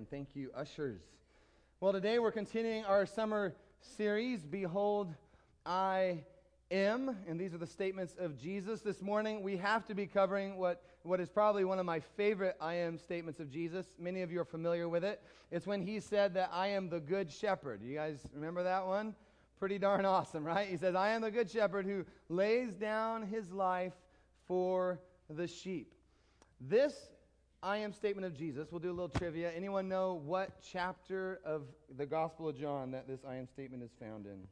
Amen. Thank you, ushers. Well, today we're continuing our summer series, Behold, I am. And these are the statements of Jesus. This morning we have to be covering what, what is probably one of my favorite I am statements of Jesus. Many of you are familiar with it. It's when he said that I am the good shepherd. You guys remember that one? Pretty darn awesome, right? He says, I am the good shepherd who lays down his life for the sheep. This I am statement of Jesus. We'll do a little trivia. Anyone know what chapter of the Gospel of John that this I am statement is found in?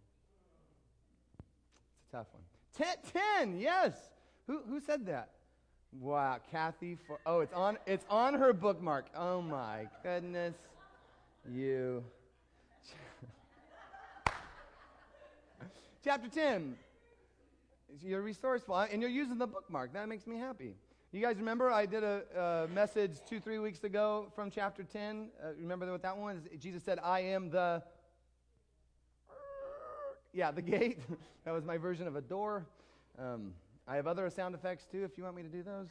It's a tough one. Ten, ten yes. Who, who said that? Wow, Kathy. For, oh, it's on, it's on her bookmark. Oh, my goodness. You. Chapter 10. You're resourceful, and you're using the bookmark. That makes me happy. You guys remember I did a, a message two, three weeks ago from chapter 10? Uh, remember what that one is? Jesus said, I am the. Yeah, the gate. that was my version of a door. Um, I have other sound effects too if you want me to do those.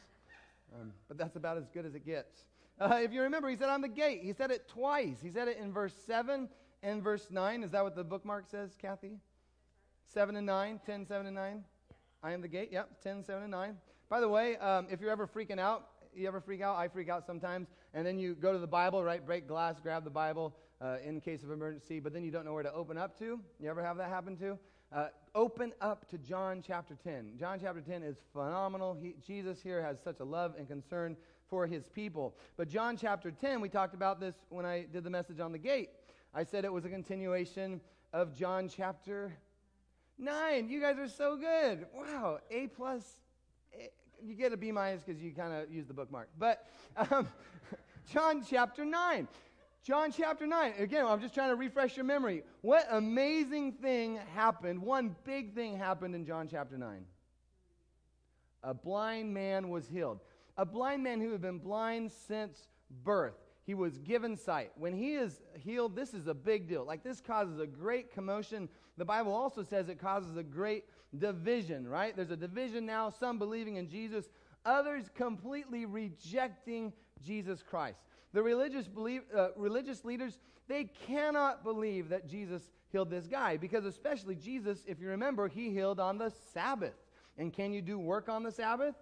Um, but that's about as good as it gets. Uh, if you remember, he said, I'm the gate. He said it twice. He said it in verse 7 and verse 9. Is that what the bookmark says, Kathy? 7 and 9, 10, 7 and 9. I am the gate. Yep, 10, 7 and 9. By the way, um, if you're ever freaking out, you ever freak out? I freak out sometimes. And then you go to the Bible, right? Break glass, grab the Bible uh, in case of emergency, but then you don't know where to open up to. You ever have that happen to? Uh, open up to John chapter 10. John chapter 10 is phenomenal. He, Jesus here has such a love and concern for his people. But John chapter 10, we talked about this when I did the message on the gate. I said it was a continuation of John chapter 9. You guys are so good. Wow, A plus you get a B minus because you kind of use the bookmark. But um, John chapter 9. John chapter 9. Again, I'm just trying to refresh your memory. What amazing thing happened? One big thing happened in John chapter 9. A blind man was healed. A blind man who had been blind since birth. He was given sight. When he is healed, this is a big deal. Like, this causes a great commotion. The Bible also says it causes a great division, right? There's a division now, some believing in Jesus, others completely rejecting Jesus Christ. The religious, uh, religious leaders, they cannot believe that Jesus healed this guy because, especially Jesus, if you remember, he healed on the Sabbath. And can you do work on the Sabbath?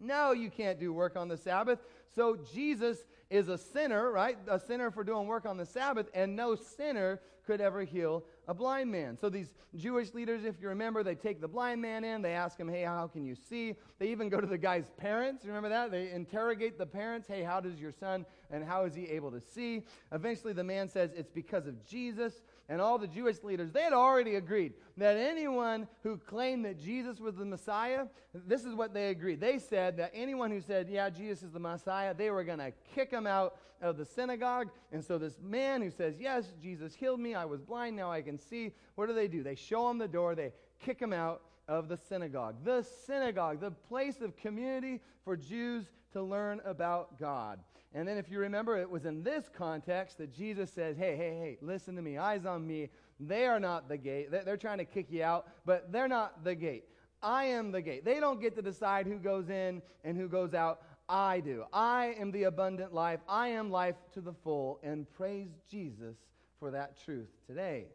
No, you can't do work on the Sabbath. So Jesus is a sinner, right? A sinner for doing work on the Sabbath, and no sinner could ever heal a blind man. So these Jewish leaders, if you remember, they take the blind man in, they ask him, hey, how can you see? They even go to the guy's parents. Remember that? They interrogate the parents, hey, how does your son and how is he able to see? Eventually the man says, it's because of Jesus and all the Jewish leaders, they had already agreed that anyone who claimed that Jesus was the Messiah, this is what they agreed. They said that anyone who said, Yeah, Jesus is the Messiah, they were going to kick him out of the synagogue. And so this man who says, Yes, Jesus healed me, I was blind, now I can see, what do they do? They show him the door, they kick him out of the synagogue. The synagogue, the place of community for Jews to learn about God. And then, if you remember, it was in this context that Jesus says, Hey, hey, hey, listen to me, eyes on me. They are not the gate. They're trying to kick you out, but they're not the gate. I am the gate. They don't get to decide who goes in and who goes out. I do. I am the abundant life. I am life to the full. And praise Jesus for that truth today.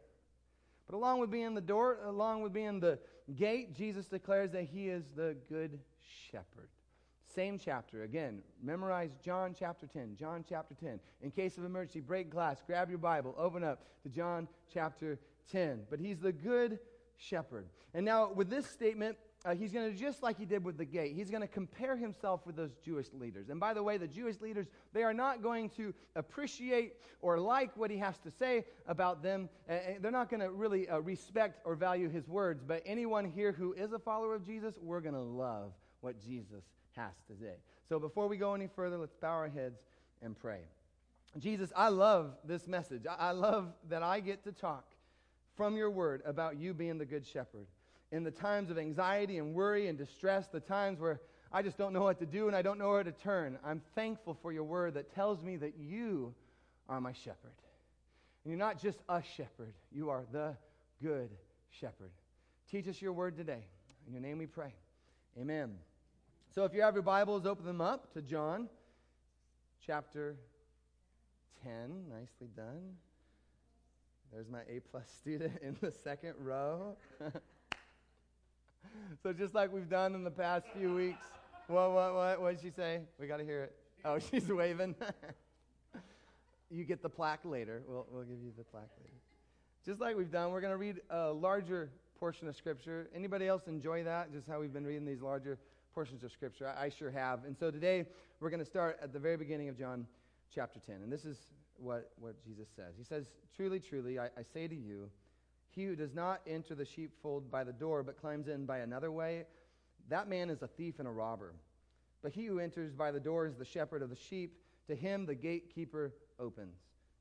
But along with being the door, along with being the gate, Jesus declares that he is the good shepherd. Same chapter. Again, memorize John chapter 10. John chapter 10. In case of emergency, break glass, grab your Bible, open up to John chapter 10. But he's the good shepherd. And now, with this statement, uh, he's going to, just like he did with the gate, he's going to compare himself with those Jewish leaders. And by the way, the Jewish leaders, they are not going to appreciate or like what he has to say about them. Uh, they're not going to really uh, respect or value his words. But anyone here who is a follower of Jesus, we're going to love what Jesus has today. So before we go any further, let's bow our heads and pray. Jesus, I love this message. I love that I get to talk from your word about you being the good shepherd. In the times of anxiety and worry and distress, the times where I just don't know what to do and I don't know where to turn, I'm thankful for your word that tells me that you are my shepherd. And you're not just a shepherd, you are the good shepherd. Teach us your word today. In your name we pray. Amen. So if you have your Bibles, open them up to John chapter 10. Nicely done. There's my A plus student in the second row. so just like we've done in the past few weeks. What what what what did she say? We got to hear it. Oh, she's waving. you get the plaque later. We'll we'll give you the plaque later. Just like we've done, we're going to read a larger portion of scripture. Anybody else enjoy that? Just how we've been reading these larger portions of scripture. I, I sure have. And so today we're going to start at the very beginning of John chapter 10. And this is what, what Jesus says. He says, Truly, truly, I, I say to you, he who does not enter the sheepfold by the door, but climbs in by another way, that man is a thief and a robber. But he who enters by the door is the shepherd of the sheep. To him the gatekeeper opens.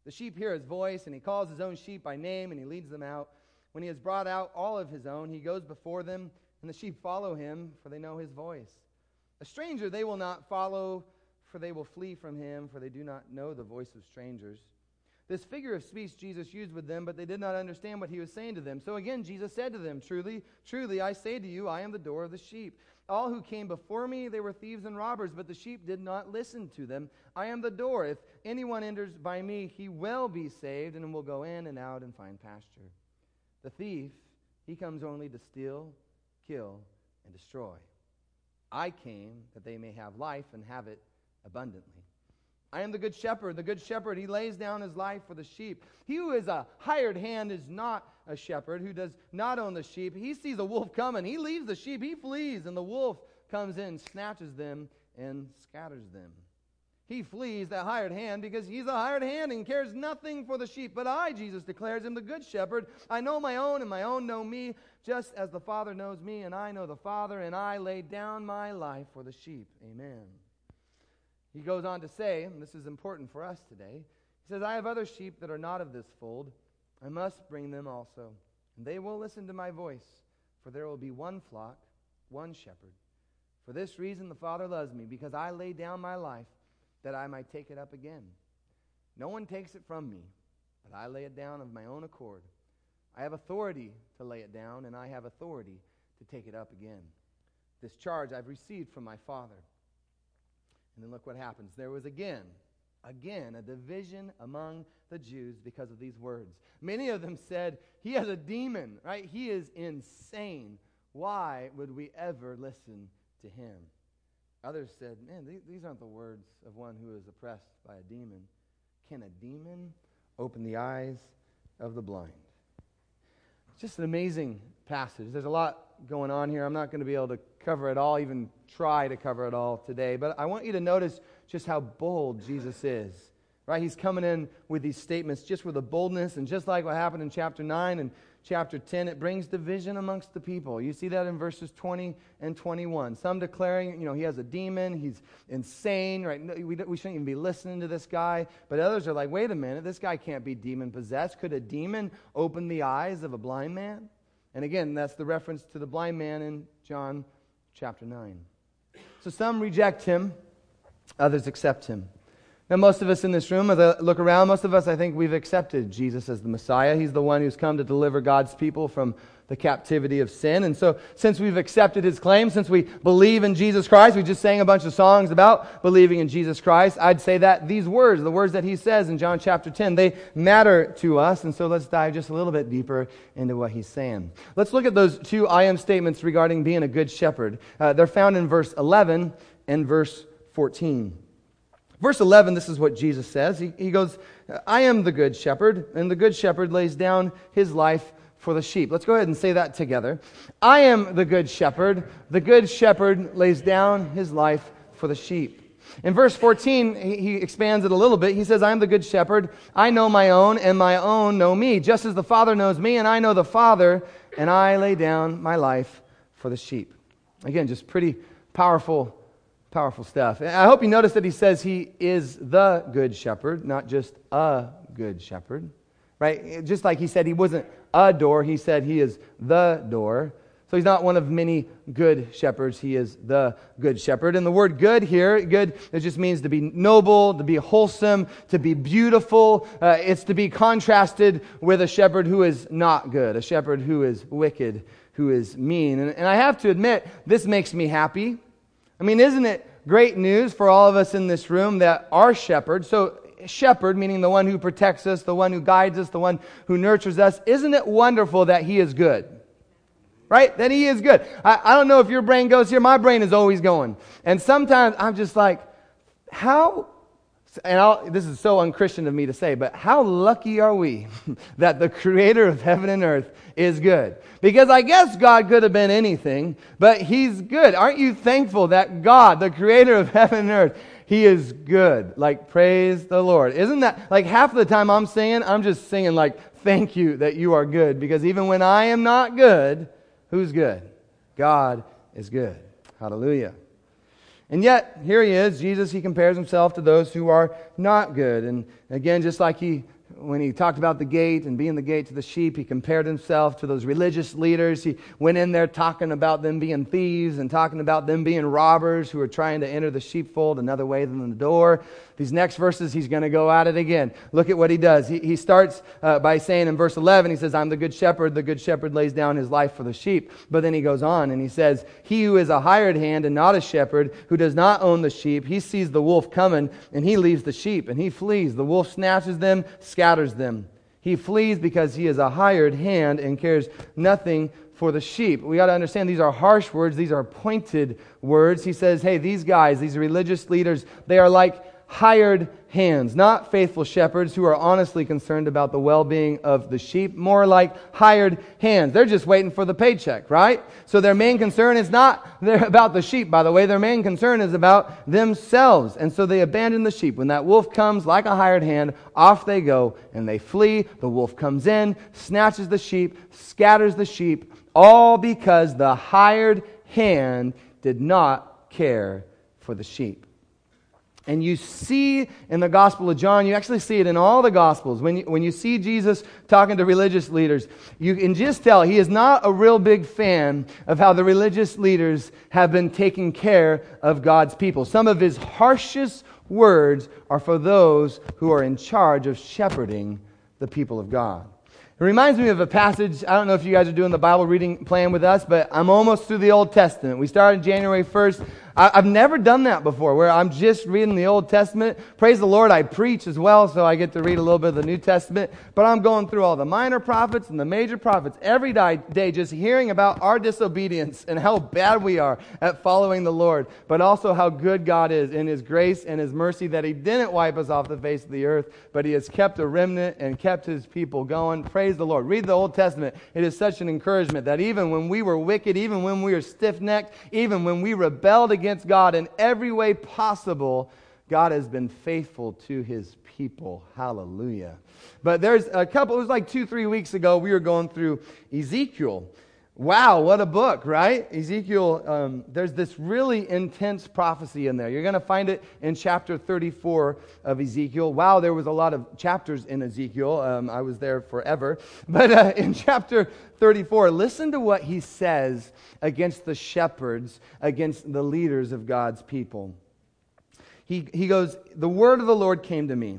The sheep hear his voice, and he calls his own sheep by name, and he leads them out. When he has brought out all of his own, he goes before them, and the sheep follow him, for they know his voice. A stranger they will not follow, for they will flee from him, for they do not know the voice of strangers. This figure of speech Jesus used with them, but they did not understand what he was saying to them. So again, Jesus said to them, Truly, truly, I say to you, I am the door of the sheep. All who came before me, they were thieves and robbers, but the sheep did not listen to them. I am the door. If anyone enters by me, he will be saved and will go in and out and find pasture. The thief, he comes only to steal, kill, and destroy. I came that they may have life and have it abundantly. I am the good shepherd. The good shepherd, he lays down his life for the sheep. He who is a hired hand is not a shepherd, who does not own the sheep. He sees a wolf coming. He leaves the sheep. He flees, and the wolf comes in, snatches them, and scatters them. He flees that hired hand because he's a hired hand and cares nothing for the sheep. But I, Jesus declares, am the good shepherd. I know my own, and my own know me, just as the Father knows me, and I know the Father, and I lay down my life for the sheep. Amen. He goes on to say, and this is important for us today, he says, I have other sheep that are not of this fold. I must bring them also. And they will listen to my voice, for there will be one flock, one shepherd. For this reason the Father loves me, because I lay down my life that I might take it up again. No one takes it from me, but I lay it down of my own accord. I have authority to lay it down, and I have authority to take it up again. This charge I've received from my Father. And then look what happens. There was again, again, a division among the Jews because of these words. Many of them said, He has a demon, right? He is insane. Why would we ever listen to him? Others said, Man, these aren't the words of one who is oppressed by a demon. Can a demon open the eyes of the blind? Just an amazing passage. There's a lot going on here. I'm not going to be able to cover it all, even try to cover it all today. But I want you to notice just how bold Jesus is. Right? He's coming in with these statements just with a boldness, and just like what happened in chapter 9 and chapter 10, it brings division amongst the people. You see that in verses 20 and 21. Some declaring, you know, he has a demon, he's insane, right? We, we shouldn't even be listening to this guy. But others are like, wait a minute, this guy can't be demon possessed. Could a demon open the eyes of a blind man? And again, that's the reference to the blind man in John chapter 9. So some reject him, others accept him. Now, most of us in this room, as I look around, most of us, I think we've accepted Jesus as the Messiah. He's the one who's come to deliver God's people from the captivity of sin. And so, since we've accepted his claim, since we believe in Jesus Christ, we just sang a bunch of songs about believing in Jesus Christ. I'd say that these words, the words that he says in John chapter 10, they matter to us. And so, let's dive just a little bit deeper into what he's saying. Let's look at those two I am statements regarding being a good shepherd. Uh, they're found in verse 11 and verse 14. Verse 11, this is what Jesus says. He, he goes, I am the good shepherd, and the good shepherd lays down his life for the sheep. Let's go ahead and say that together. I am the good shepherd. The good shepherd lays down his life for the sheep. In verse 14, he expands it a little bit. He says, I am the good shepherd. I know my own, and my own know me, just as the Father knows me, and I know the Father, and I lay down my life for the sheep. Again, just pretty powerful, powerful stuff. I hope you notice that he says he is the good shepherd, not just a good shepherd right? Just like he said he wasn't a door, he said he is the door. So he's not one of many good shepherds. He is the good shepherd. And the word good here, good, it just means to be noble, to be wholesome, to be beautiful. Uh, it's to be contrasted with a shepherd who is not good, a shepherd who is wicked, who is mean. And, and I have to admit, this makes me happy. I mean, isn't it great news for all of us in this room that our shepherd, so shepherd, meaning the one who protects us, the one who guides us, the one who nurtures us, isn't it wonderful that he is good? Right? That he is good. I, I don't know if your brain goes here. My brain is always going. And sometimes I'm just like, how and I'll, this is so unchristian of me to say, but how lucky are we that the creator of heaven and earth is good? Because I guess God could have been anything, but he's good. Aren't you thankful that God, the creator of heaven and earth, he is good? Like, praise the Lord. Isn't that, like, half the time I'm singing, I'm just singing, like, thank you that you are good. Because even when I am not good, who's good? God is good. Hallelujah. And yet, here he is, Jesus, he compares himself to those who are not good. And again, just like he when he talked about the gate and being the gate to the sheep, he compared himself to those religious leaders. He went in there talking about them being thieves and talking about them being robbers who are trying to enter the sheepfold another way than the door. These next verses, he's going to go at it again. Look at what he does. He, he starts uh, by saying in verse 11, he says, I'm the good shepherd. The good shepherd lays down his life for the sheep. But then he goes on and he says, He who is a hired hand and not a shepherd, who does not own the sheep, he sees the wolf coming and he leaves the sheep and he flees. The wolf snatches them, scatters them. He flees because he is a hired hand and cares nothing for the sheep. We got to understand these are harsh words, these are pointed words. He says, hey, these guys, these religious leaders, they are like hired hands, not faithful shepherds who are honestly concerned about the well being of the sheep, more like hired hands. They're just waiting for the paycheck, right? So their main concern is not about the sheep, by the way. Their main concern is about themselves. And so they abandon the sheep. When that wolf comes like a hired hand, off they go and they flee. The wolf comes in, snatches the sheep, scatters the sheep, all because the hired hand did not care for the sheep. And you see in the Gospel of John, you actually see it in all the Gospels. When you, when you see Jesus talking to religious leaders, you can just tell he is not a real big fan of how the religious leaders have been taking care of God's people. Some of his harshest words are for those who are in charge of shepherding the people of God. It reminds me of a passage. I don't know if you guys are doing the Bible reading plan with us, but I'm almost through the Old Testament. We started January 1st. I, have never done that before, where I'm just reading the Old Testament. Praise the Lord, I preach as well, so I get to read a little bit of the New Testament. But I'm going through all the minor prophets and the major prophets every day, just hearing about our disobedience and how bad we are at following the Lord, but also how good God is in His grace and His mercy that He didn't wipe us off the face of the earth, but He has kept a remnant and kept His people going. Praise the Lord. Read the Old Testament. It is such an encouragement that even when we were wicked, even when we were stiff necked, even when we rebelled against against God in every way possible, God has been faithful to his people. Hallelujah. But there's a couple, it was like two, three weeks ago, we were going through Ezekiel. Wow, what a book, right? Ezekiel, um, there's this really intense prophecy in there. You're going to find it in chapter 34 of Ezekiel. Wow, there was a lot of chapters in Ezekiel. Um, I was there forever. But uh, in chapter 34, listen to what he says against the shepherds, against the leaders of God's people. He, he goes, The word of the Lord came to me.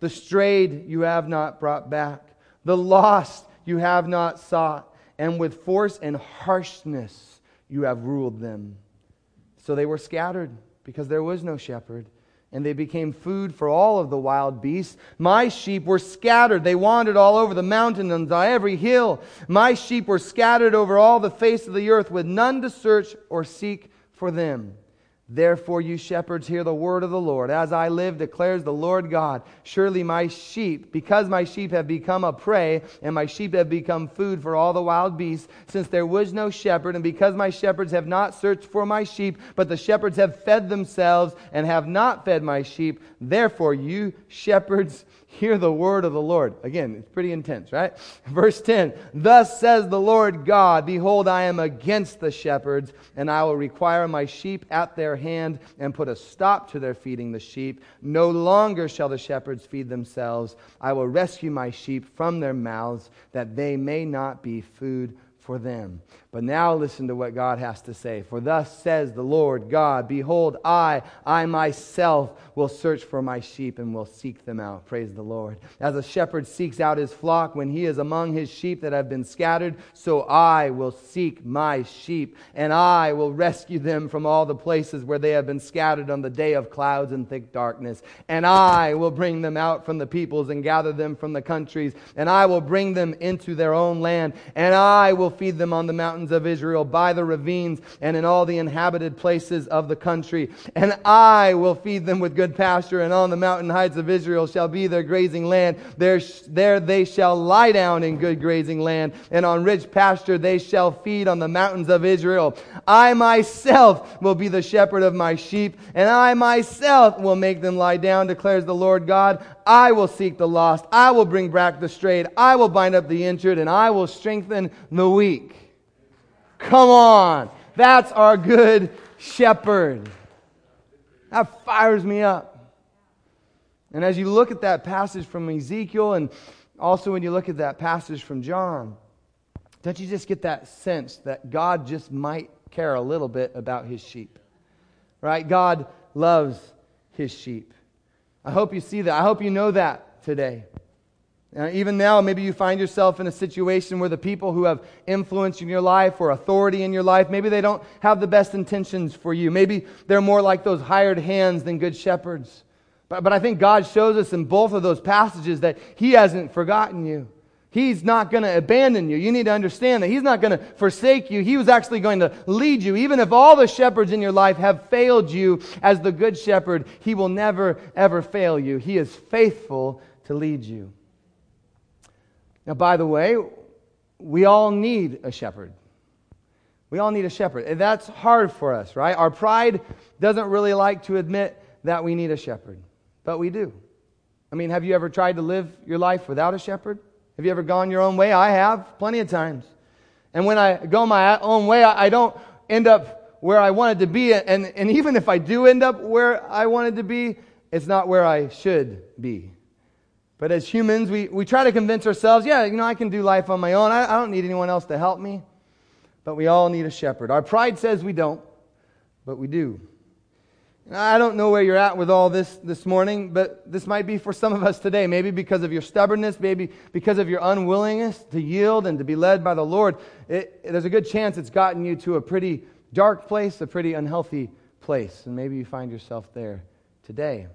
the strayed you have not brought back. The lost you have not sought. And with force and harshness you have ruled them. So they were scattered because there was no shepherd. And they became food for all of the wild beasts. My sheep were scattered. They wandered all over the mountain and on every hill. My sheep were scattered over all the face of the earth with none to search or seek for them. Therefore, you shepherds, hear the word of the Lord. As I live, declares the Lord God, surely my sheep, because my sheep have become a prey, and my sheep have become food for all the wild beasts, since there was no shepherd, and because my shepherds have not searched for my sheep, but the shepherds have fed themselves and have not fed my sheep, therefore, you shepherds, hear the word of the Lord. Again, it's pretty intense, right? Verse 10 Thus says the Lord God, Behold, I am against the shepherds, and I will require my sheep at their hand and put a stop to their feeding the sheep. No longer shall the shepherds feed themselves. I will rescue my sheep from their mouths, that they may not be food for them. But now listen to what God has to say. For thus says the Lord God Behold, I, I myself, will search for my sheep and will seek them out. Praise the Lord. As a shepherd seeks out his flock when he is among his sheep that have been scattered, so I will seek my sheep, and I will rescue them from all the places where they have been scattered on the day of clouds and thick darkness. And I will bring them out from the peoples and gather them from the countries, and I will bring them into their own land, and I will feed them on the mountains mountains of Israel, by the ravines, and in all the inhabited places of the country. And I will feed them with good pasture, and on the mountain heights of Israel shall be their grazing land. There, there they shall lie down in good grazing land, and on rich pasture they shall feed on the mountains of Israel. I myself will be the shepherd of my sheep, and I myself will make them lie down, declares the Lord God. I will seek the lost. I will bring back the strayed. I will bind up the injured, and I will strengthen the weak. Come on. That's our good shepherd. That fires me up. And as you look at that passage from Ezekiel, and also when you look at that passage from John, don't you just get that sense that God just might care a little bit about his sheep? Right? God loves his sheep. I hope you see that. I hope you know that today. Uh, even now, maybe you find yourself in a situation where the people who have influence in your life or authority in your life, maybe they don't have the best intentions for you. Maybe they're more like those hired hands than good shepherds. But, but I think God shows us in both of those passages that He hasn't forgotten you. He's not going to abandon you. You need to understand that He's not going to forsake you. He was actually going to lead you. Even if all the shepherds in your life have failed you as the good shepherd, He will never, ever fail you. He is faithful to lead you. Now, by the way, we all need a shepherd. We all need a shepherd. And that's hard for us, right? Our pride doesn't really like to admit that we need a shepherd, but we do. I mean, have you ever tried to live your life without a shepherd? Have you ever gone your own way? I have, plenty of times. And when I go my own way, I don't end up where I wanted to be. And, and even if I do end up where I wanted to be, it's not where I should be. But as humans, we, we try to convince ourselves, yeah, you know, I can do life on my own. I, I don't need anyone else to help me. But we all need a shepherd. Our pride says we don't, but we do. I don't know where you're at with all this this morning, but this might be for some of us today. Maybe because of your stubbornness, maybe because of your unwillingness to yield and to be led by the Lord. It, there's a good chance it's gotten you to a pretty dark place, a pretty unhealthy place, and maybe you find yourself there today.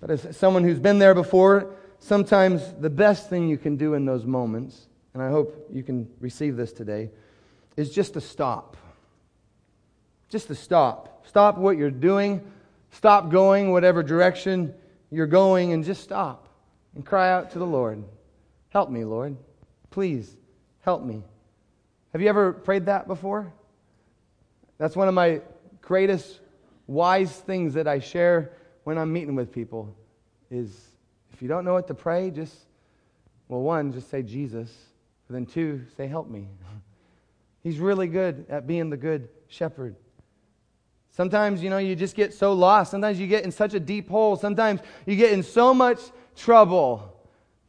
But as someone who's been there before, sometimes the best thing you can do in those moments, and I hope you can receive this today, is just to stop. Just to stop. Stop what you're doing. Stop going whatever direction you're going and just stop and cry out to the Lord. Help me, Lord. Please help me. Have you ever prayed that before? That's one of my greatest wise things that I share when I'm meeting with people is if you don't know what to pray, just, well, one, just say Jesus. But then two, say, help me. He's really good at being the good shepherd. Sometimes, you know, you just get so lost. Sometimes you get in such a deep hole. Sometimes you get in so much trouble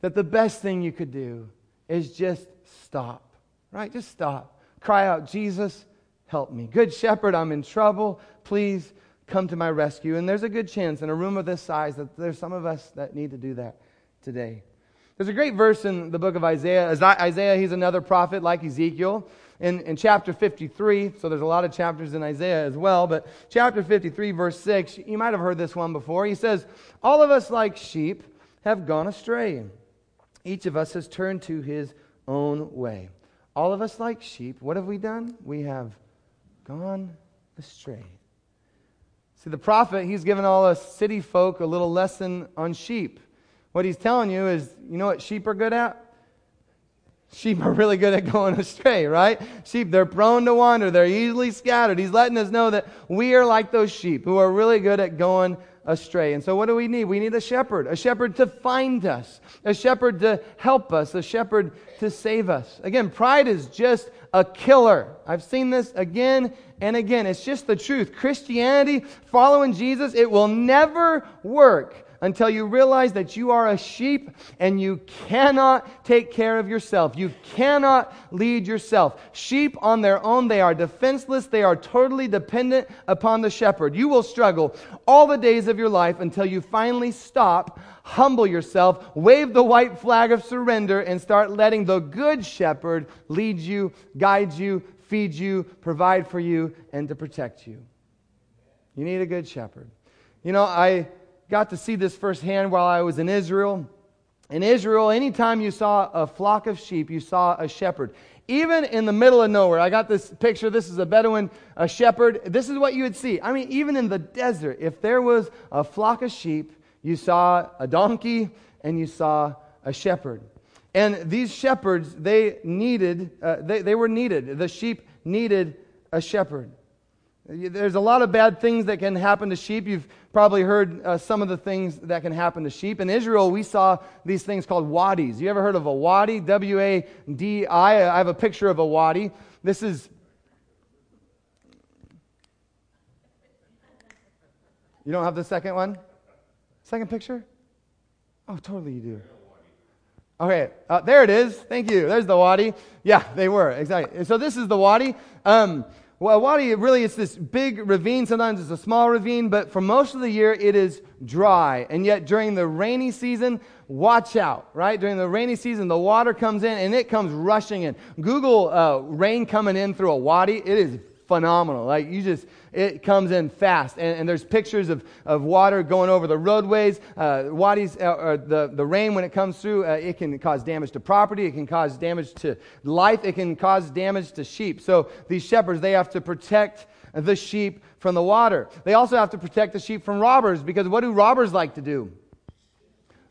that the best thing you could do is just stop, right? Just stop. Cry out, Jesus, help me. Good shepherd, I'm in trouble. Please come to my rescue. And there's a good chance in a room of this size that there's some of us that need to do that today. There's a great verse in the book of Isaiah. Isaiah, he's another prophet like Ezekiel. In, in chapter 53, so there's a lot of chapters in Isaiah as well, but chapter 53, verse 6, you might have heard this one before. He says, All of us, like sheep, have gone astray. Each of us has turned to his own way. All of us, like sheep, what have we done? We have gone astray. See, the prophet, he's giving all us city folk a little lesson on sheep. What he's telling you is, you know what sheep are good at? Sheep are really good at going astray, right? Sheep, they're prone to wander. They're easily scattered. He's letting us know that we are like those sheep who are really good at going astray. And so, what do we need? We need a shepherd, a shepherd to find us, a shepherd to help us, a shepherd to save us. Again, pride is just a killer. I've seen this again and again. It's just the truth. Christianity, following Jesus, it will never work until you realize that you are a sheep and you cannot take care of yourself. You cannot lead yourself. Sheep on their own, they are defenseless. They are totally dependent upon the shepherd. You will struggle all the days of your life until you finally stop, humble yourself, wave the white flag of surrender, and start letting the good shepherd lead you, guide you, feed you, provide for you, and to protect you. You need a good shepherd. You know, I got to see this firsthand while I was in Israel. In Israel, anytime you saw a flock of sheep, you saw a shepherd. Even in the middle of nowhere, I got this picture. This is a Bedouin, a shepherd. This is what you would see. I mean, even in the desert, if there was a flock of sheep, you saw a donkey and you saw a shepherd. And these shepherds, they needed, uh, they, they were needed. The sheep needed a shepherd. There's a lot of bad things that can happen to sheep. You've probably heard uh, some of the things that can happen to sheep. In Israel, we saw these things called wadis. You ever heard of a wadi? W A D I. I have a picture of a wadi. This is. You don't have the second one? Second picture? Oh, totally you do. Okay, uh, there it is. Thank you. There's the wadi. Yeah, they were exactly. So this is the wadi. Um, well, wadi, really, it's this big ravine. Sometimes it's a small ravine, but for most of the year, it is dry. And yet, during the rainy season, watch out, right? During the rainy season, the water comes in and it comes rushing in. Google uh, rain coming in through a wadi. It is phenomenal. Like you just, it comes in fast. And, and there's pictures of, of water going over the roadways. Uh, wadis, uh, or the, the rain, when it comes through, uh, it can cause damage to property. It can cause damage to life. It can cause damage to sheep. So these shepherds, they have to protect the sheep from the water. They also have to protect the sheep from robbers because what do robbers like to do?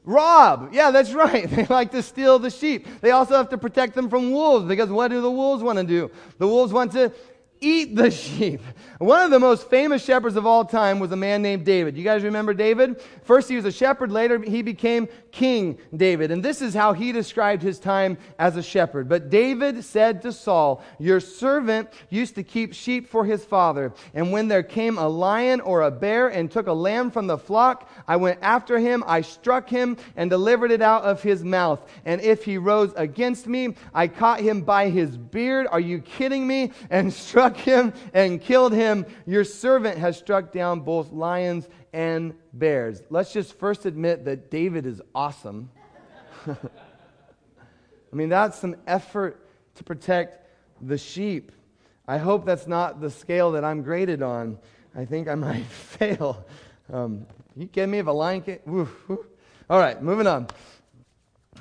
Rob. Yeah, that's right. They like to steal the sheep. They also have to protect them from wolves because what do the wolves want to do? The wolves want to eat the sheep. One of the most famous shepherds of all time was a man named David. You guys remember David? First, he was a shepherd. Later, he became King David. And this is how he described his time as a shepherd. But David said to Saul, Your servant used to keep sheep for his father. And when there came a lion or a bear and took a lamb from the flock, I went after him, I struck him, and delivered it out of his mouth. And if he rose against me, I caught him by his beard. Are you kidding me? And struck him and killed him. Your servant has struck down both lions and bears. Let's just first admit that David is awesome. I mean, that's some effort to protect the sheep. I hope that's not the scale that I'm graded on. I think I might fail. Um, you get me if a lion can. All right, moving on.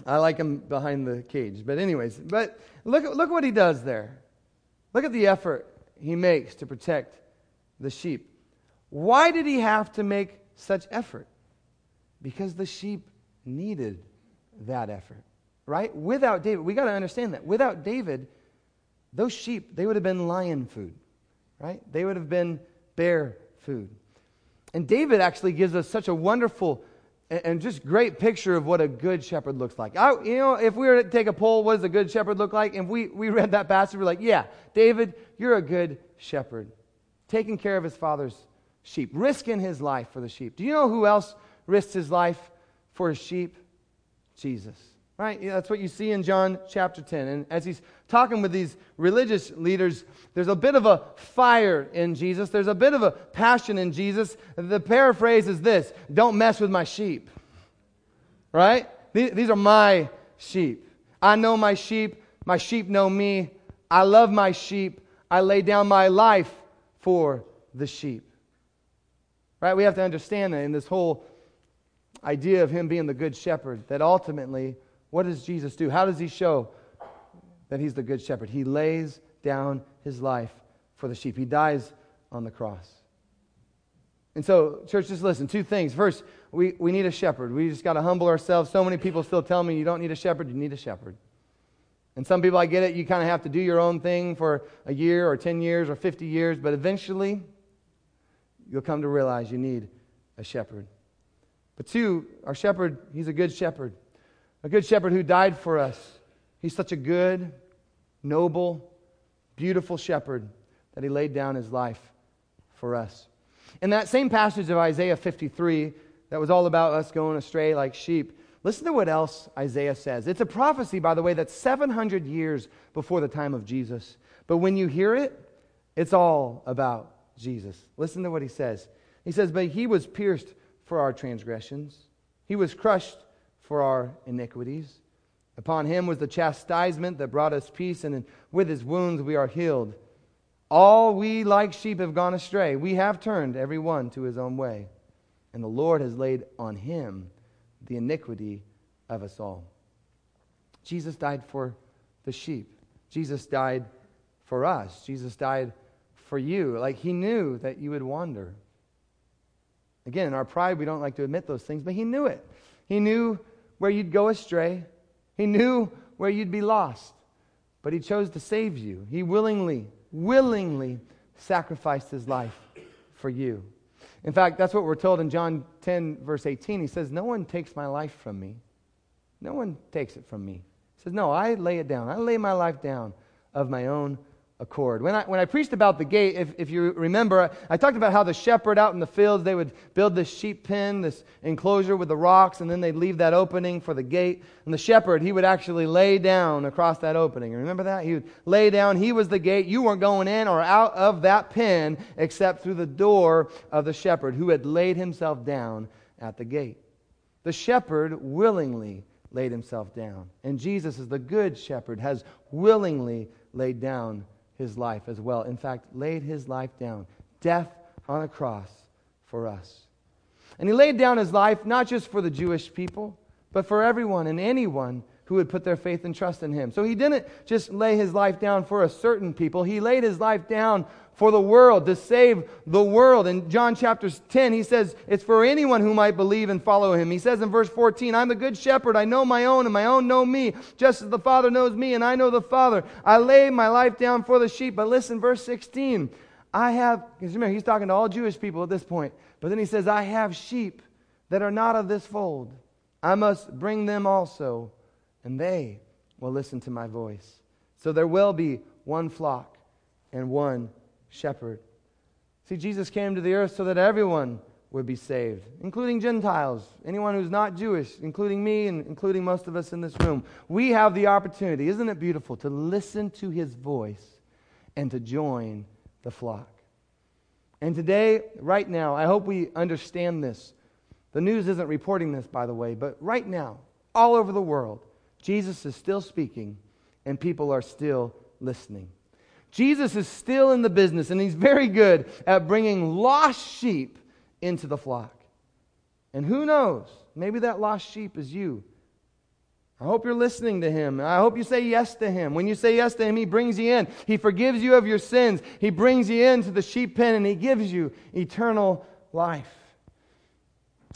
I like him behind the cage. But, anyways, but look, look what he does there. Look at the effort he makes to protect the sheep. Why did he have to make such effort? Because the sheep needed that effort, right? Without David, we got to understand that. Without David, those sheep, they would have been lion food, right? They would have been bear food. And David actually gives us such a wonderful and just great picture of what a good shepherd looks like. I, you know, if we were to take a poll, what does a good shepherd look like? And we, we read that passage, we're like, yeah, David, you're a good shepherd, taking care of his father's sheep, risking his life for the sheep. Do you know who else risked his life for his sheep? Jesus. Right? Yeah, that's what you see in John chapter 10. And as he's talking with these religious leaders, there's a bit of a fire in Jesus. There's a bit of a passion in Jesus. The paraphrase is this Don't mess with my sheep. Right? These are my sheep. I know my sheep. My sheep know me. I love my sheep. I lay down my life for the sheep. Right? We have to understand that in this whole idea of him being the good shepherd, that ultimately, what does Jesus do? How does he show that he's the good shepherd? He lays down his life for the sheep, he dies on the cross. And so, church, just listen. Two things. First, we, we need a shepherd. We just got to humble ourselves. So many people still tell me you don't need a shepherd, you need a shepherd. And some people, I get it, you kind of have to do your own thing for a year or 10 years or 50 years, but eventually, you'll come to realize you need a shepherd. But two, our shepherd, he's a good shepherd. A good shepherd who died for us. He's such a good, noble, beautiful shepherd that he laid down his life for us. In that same passage of Isaiah 53, that was all about us going astray like sheep, listen to what else Isaiah says. It's a prophecy, by the way, that's 700 years before the time of Jesus. But when you hear it, it's all about Jesus. Listen to what he says. He says, But he was pierced for our transgressions, he was crushed for our iniquities. Upon him was the chastisement that brought us peace, and with his wounds we are healed. All we like sheep have gone astray. We have turned every one to his own way. And the Lord has laid on him the iniquity of us all. Jesus died for the sheep. Jesus died for us. Jesus died for you. Like he knew that you would wander. Again, in our pride, we don't like to admit those things, but he knew it. He knew where you'd go astray, he knew where you'd be lost. But he chose to save you. He willingly, willingly sacrificed his life for you. In fact, that's what we're told in John 10, verse 18. He says, No one takes my life from me. No one takes it from me. He says, No, I lay it down. I lay my life down of my own accord. When I, when I preached about the gate, if, if you remember, I talked about how the shepherd out in the fields, they would build this sheep pen, this enclosure with the rocks, and then they'd leave that opening for the gate. And the shepherd, he would actually lay down across that opening. Remember that? He would lay down. He was the gate. You weren't going in or out of that pen except through the door of the shepherd who had laid himself down at the gate. The shepherd willingly laid himself down. And Jesus, as the good shepherd, has willingly laid down his life as well. In fact, laid his life down, death on a cross for us. And he laid down his life not just for the Jewish people, but for everyone and anyone who would put their faith and trust in him. So he didn't just lay his life down for a certain people, he laid his life down for the world, to save the world. In John chapter 10, he says, It's for anyone who might believe and follow him. He says in verse 14, I'm the good shepherd. I know my own, and my own know me, just as the Father knows me, and I know the Father. I lay my life down for the sheep. But listen, verse 16, I have, because remember, he's talking to all Jewish people at this point. But then he says, I have sheep that are not of this fold. I must bring them also, and they will listen to my voice. So there will be one flock and one shepherd. See, Jesus came to the earth so that everyone would be saved, including Gentiles, anyone who's not Jewish, including me and including most of us in this room. We have the opportunity, isn't it beautiful, to listen to his voice and to join the flock. And today, right now, I hope we understand this. The news isn't reporting this, by the way, but right now, all over the world, Jesus is still speaking and people are still listening. Jesus is still in the business, and he's very good at bringing lost sheep into the flock. And who knows? Maybe that lost sheep is you. I hope you're listening to him. I hope you say yes to him. When you say yes to him, he brings you in. He forgives you of your sins. He brings you into the sheep pen and he gives you eternal life.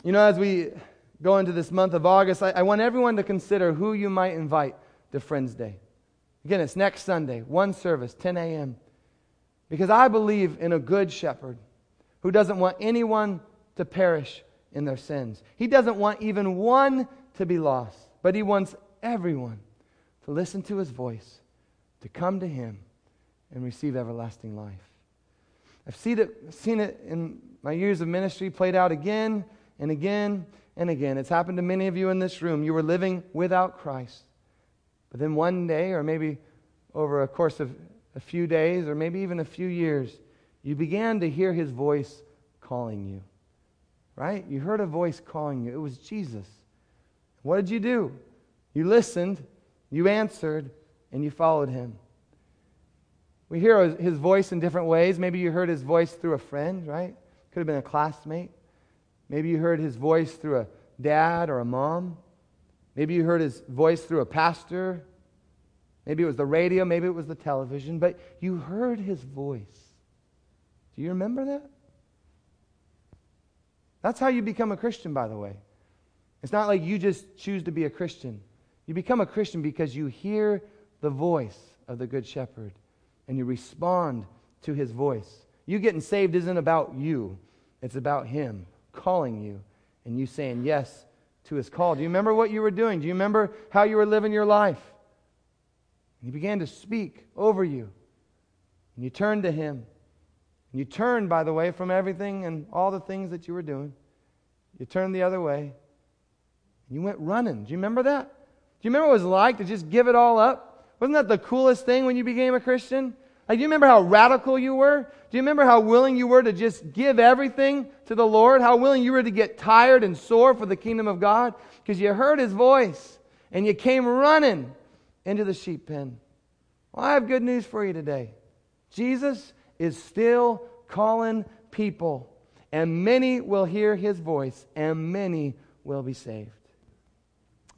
You know, as we go into this month of August, I, I want everyone to consider who you might invite to Friends Day. Again, it's next Sunday, one service, 10 a.m. Because I believe in a good shepherd who doesn't want anyone to perish in their sins. He doesn't want even one to be lost, but he wants everyone to listen to his voice, to come to him, and receive everlasting life. I've seen it, seen it in my years of ministry played out again and again and again. It's happened to many of you in this room. You were living without Christ. But then one day, or maybe over a course of a few days, or maybe even a few years, you began to hear his voice calling you. Right? You heard a voice calling you. It was Jesus. What did you do? You listened, you answered, and you followed him. We hear his voice in different ways. Maybe you heard his voice through a friend, right? Could have been a classmate. Maybe you heard his voice through a dad or a mom. Maybe you heard his voice through a pastor. Maybe it was the radio. Maybe it was the television. But you heard his voice. Do you remember that? That's how you become a Christian, by the way. It's not like you just choose to be a Christian. You become a Christian because you hear the voice of the Good Shepherd and you respond to his voice. You getting saved isn't about you, it's about him calling you and you saying yes to his call. Do you remember what you were doing? Do you remember how you were living your life? And he began to speak over you. And you turned to Him. And you turned, by the way, from everything and all the things that you were doing. You turned the other way. And you went running. Do you remember that? Do you remember what it was like to just give it all up? Wasn't that the coolest thing when you became a Christian? Like, do you remember how radical you were? Do you remember how willing you were to just give everything to the Lord? How willing you were to get tired and sore for the kingdom of God? Because you heard his voice and you came running into the sheep pen. Well, I have good news for you today. Jesus is still calling people, and many will hear his voice, and many will be saved.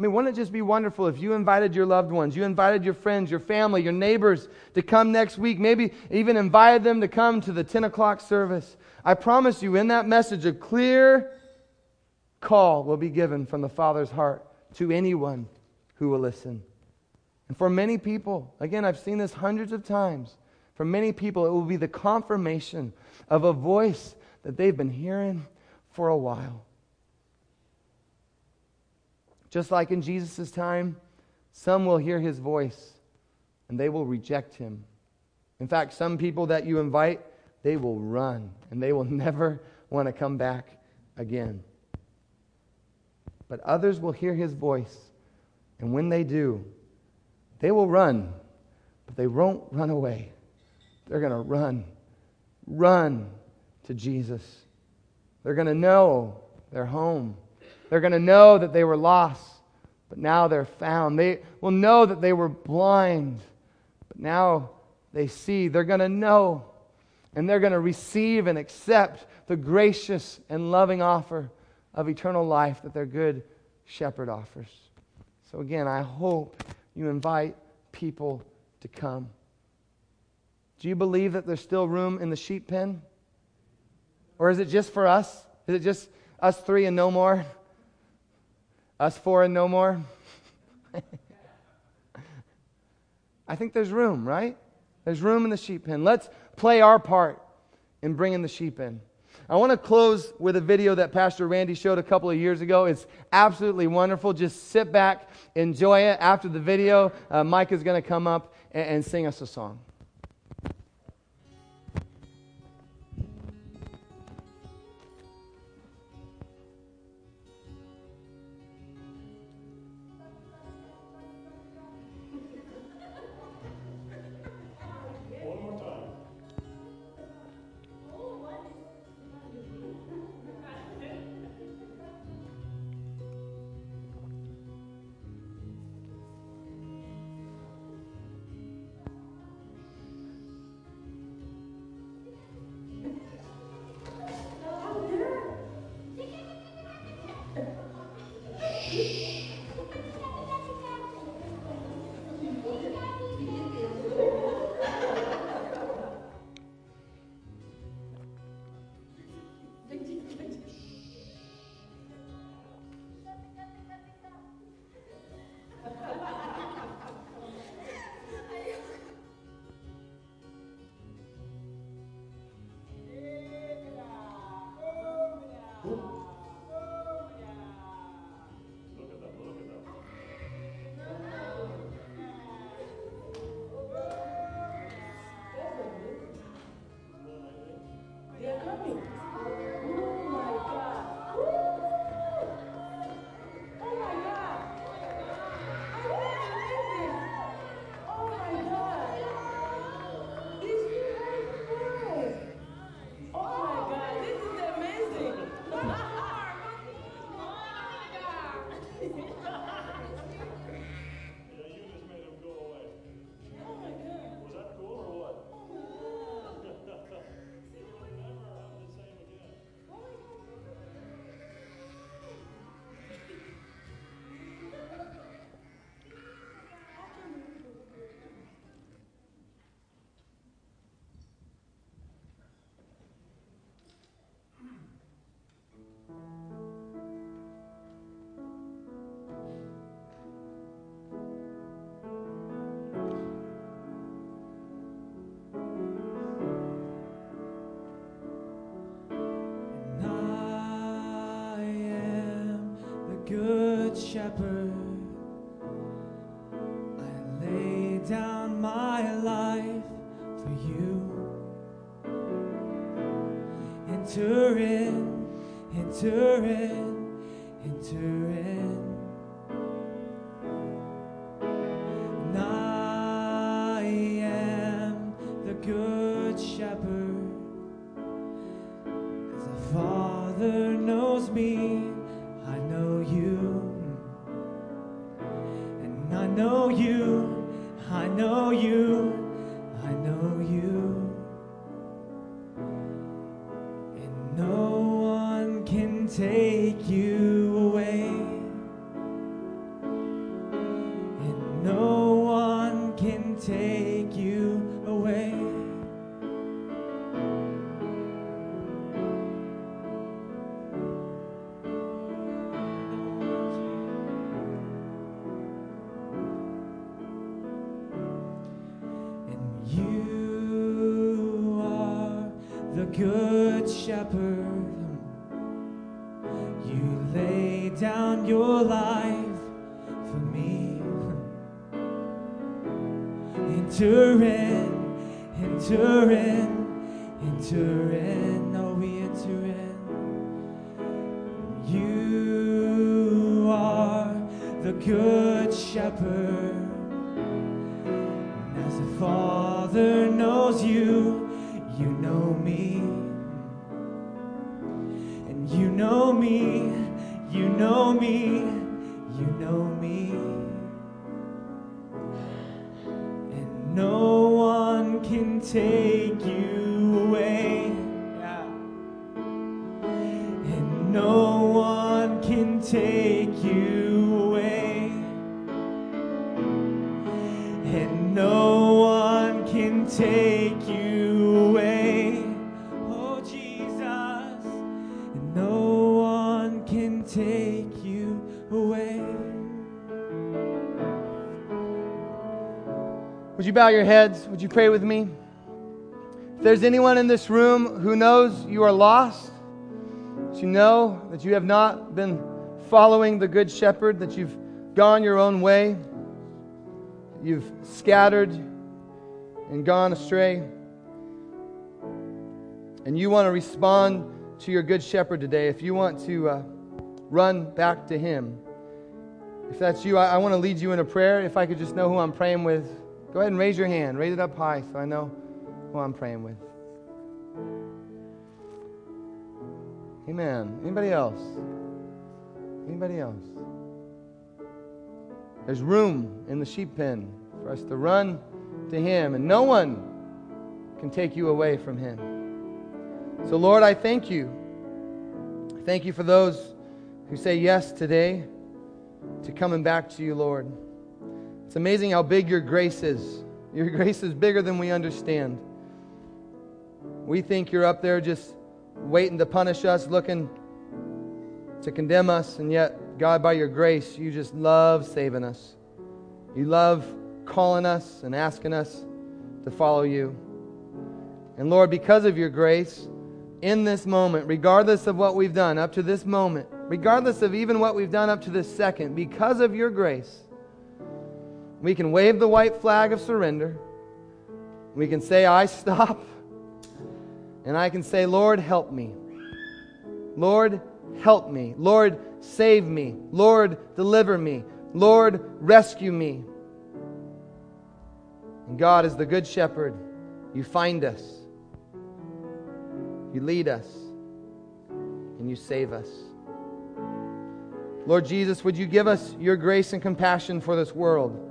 I mean, wouldn't it just be wonderful if you invited your loved ones, you invited your friends, your family, your neighbors to come next week, maybe even invited them to come to the 10 o'clock service? I promise you, in that message, a clear call will be given from the Father's heart to anyone who will listen. And for many people, again, I've seen this hundreds of times, for many people, it will be the confirmation of a voice that they've been hearing for a while. Just like in Jesus' time, some will hear his voice and they will reject him. In fact, some people that you invite, they will run and they will never want to come back again. But others will hear his voice, and when they do, they will run, but they won't run away. They're going to run, run to Jesus. They're going to know they're home. They're going to know that they were lost, but now they're found. They will know that they were blind, but now they see. They're going to know, and they're going to receive and accept the gracious and loving offer of eternal life that their good shepherd offers. So, again, I hope you invite people to come. Do you believe that there's still room in the sheep pen? Or is it just for us? Is it just us three and no more? Us four and no more? I think there's room, right? There's room in the sheep pen. Let's play our part in bringing the sheep in. I want to close with a video that Pastor Randy showed a couple of years ago. It's absolutely wonderful. Just sit back, enjoy it. After the video, uh, Mike is going to come up and, and sing us a song. Shepherd. Know you, I know you, I know you. Take you away. Yeah. And no one can take you away. And no one can take you away. Oh, Jesus. And no one can take you away. Would you bow your heads? Would you pray with me? If there's anyone in this room who knows you are lost, that you know that you have not been following the Good Shepherd, that you've gone your own way, you've scattered and gone astray, and you want to respond to your Good Shepherd today, if you want to uh, run back to Him, if that's you, I, I want to lead you in a prayer. If I could just know who I'm praying with, go ahead and raise your hand. Raise it up high so I know who I'm praying with. Amen. Anybody else? Anybody else? There's room in the sheep pen for us to run to Him, and no one can take you away from Him. So, Lord, I thank you. Thank you for those who say yes today to coming back to you, Lord. It's amazing how big your grace is. Your grace is bigger than we understand. We think you're up there just waiting to punish us, looking to condemn us, and yet, God, by your grace, you just love saving us. You love calling us and asking us to follow you. And Lord, because of your grace, in this moment, regardless of what we've done up to this moment, regardless of even what we've done up to this second, because of your grace, we can wave the white flag of surrender. We can say, I stop. And I can say, Lord, help me. Lord, help me. Lord, save me. Lord, deliver me. Lord, rescue me. And God is the good shepherd. You find us, you lead us, and you save us. Lord Jesus, would you give us your grace and compassion for this world?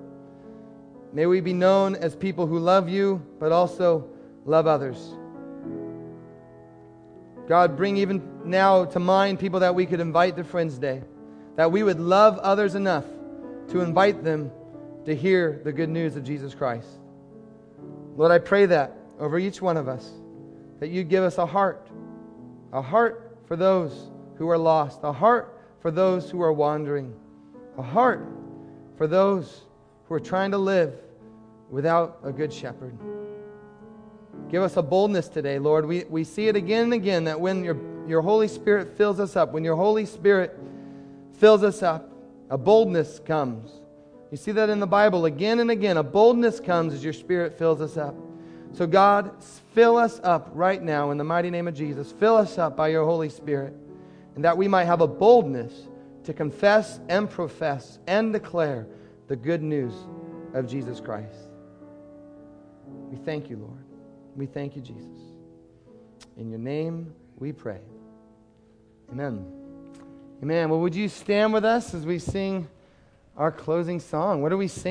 May we be known as people who love you, but also love others. God, bring even now to mind people that we could invite to Friends Day, that we would love others enough to invite them to hear the good news of Jesus Christ. Lord, I pray that over each one of us, that you give us a heart, a heart for those who are lost, a heart for those who are wandering, a heart for those who are trying to live without a good shepherd. Give us a boldness today, Lord. We, we see it again and again that when your, your Holy Spirit fills us up, when your Holy Spirit fills us up, a boldness comes. You see that in the Bible again and again. A boldness comes as your Spirit fills us up. So, God, fill us up right now in the mighty name of Jesus. Fill us up by your Holy Spirit, and that we might have a boldness to confess and profess and declare the good news of Jesus Christ. We thank you, Lord. We thank you, Jesus. In your name we pray. Amen. Amen. Well, would you stand with us as we sing our closing song? What do we sing?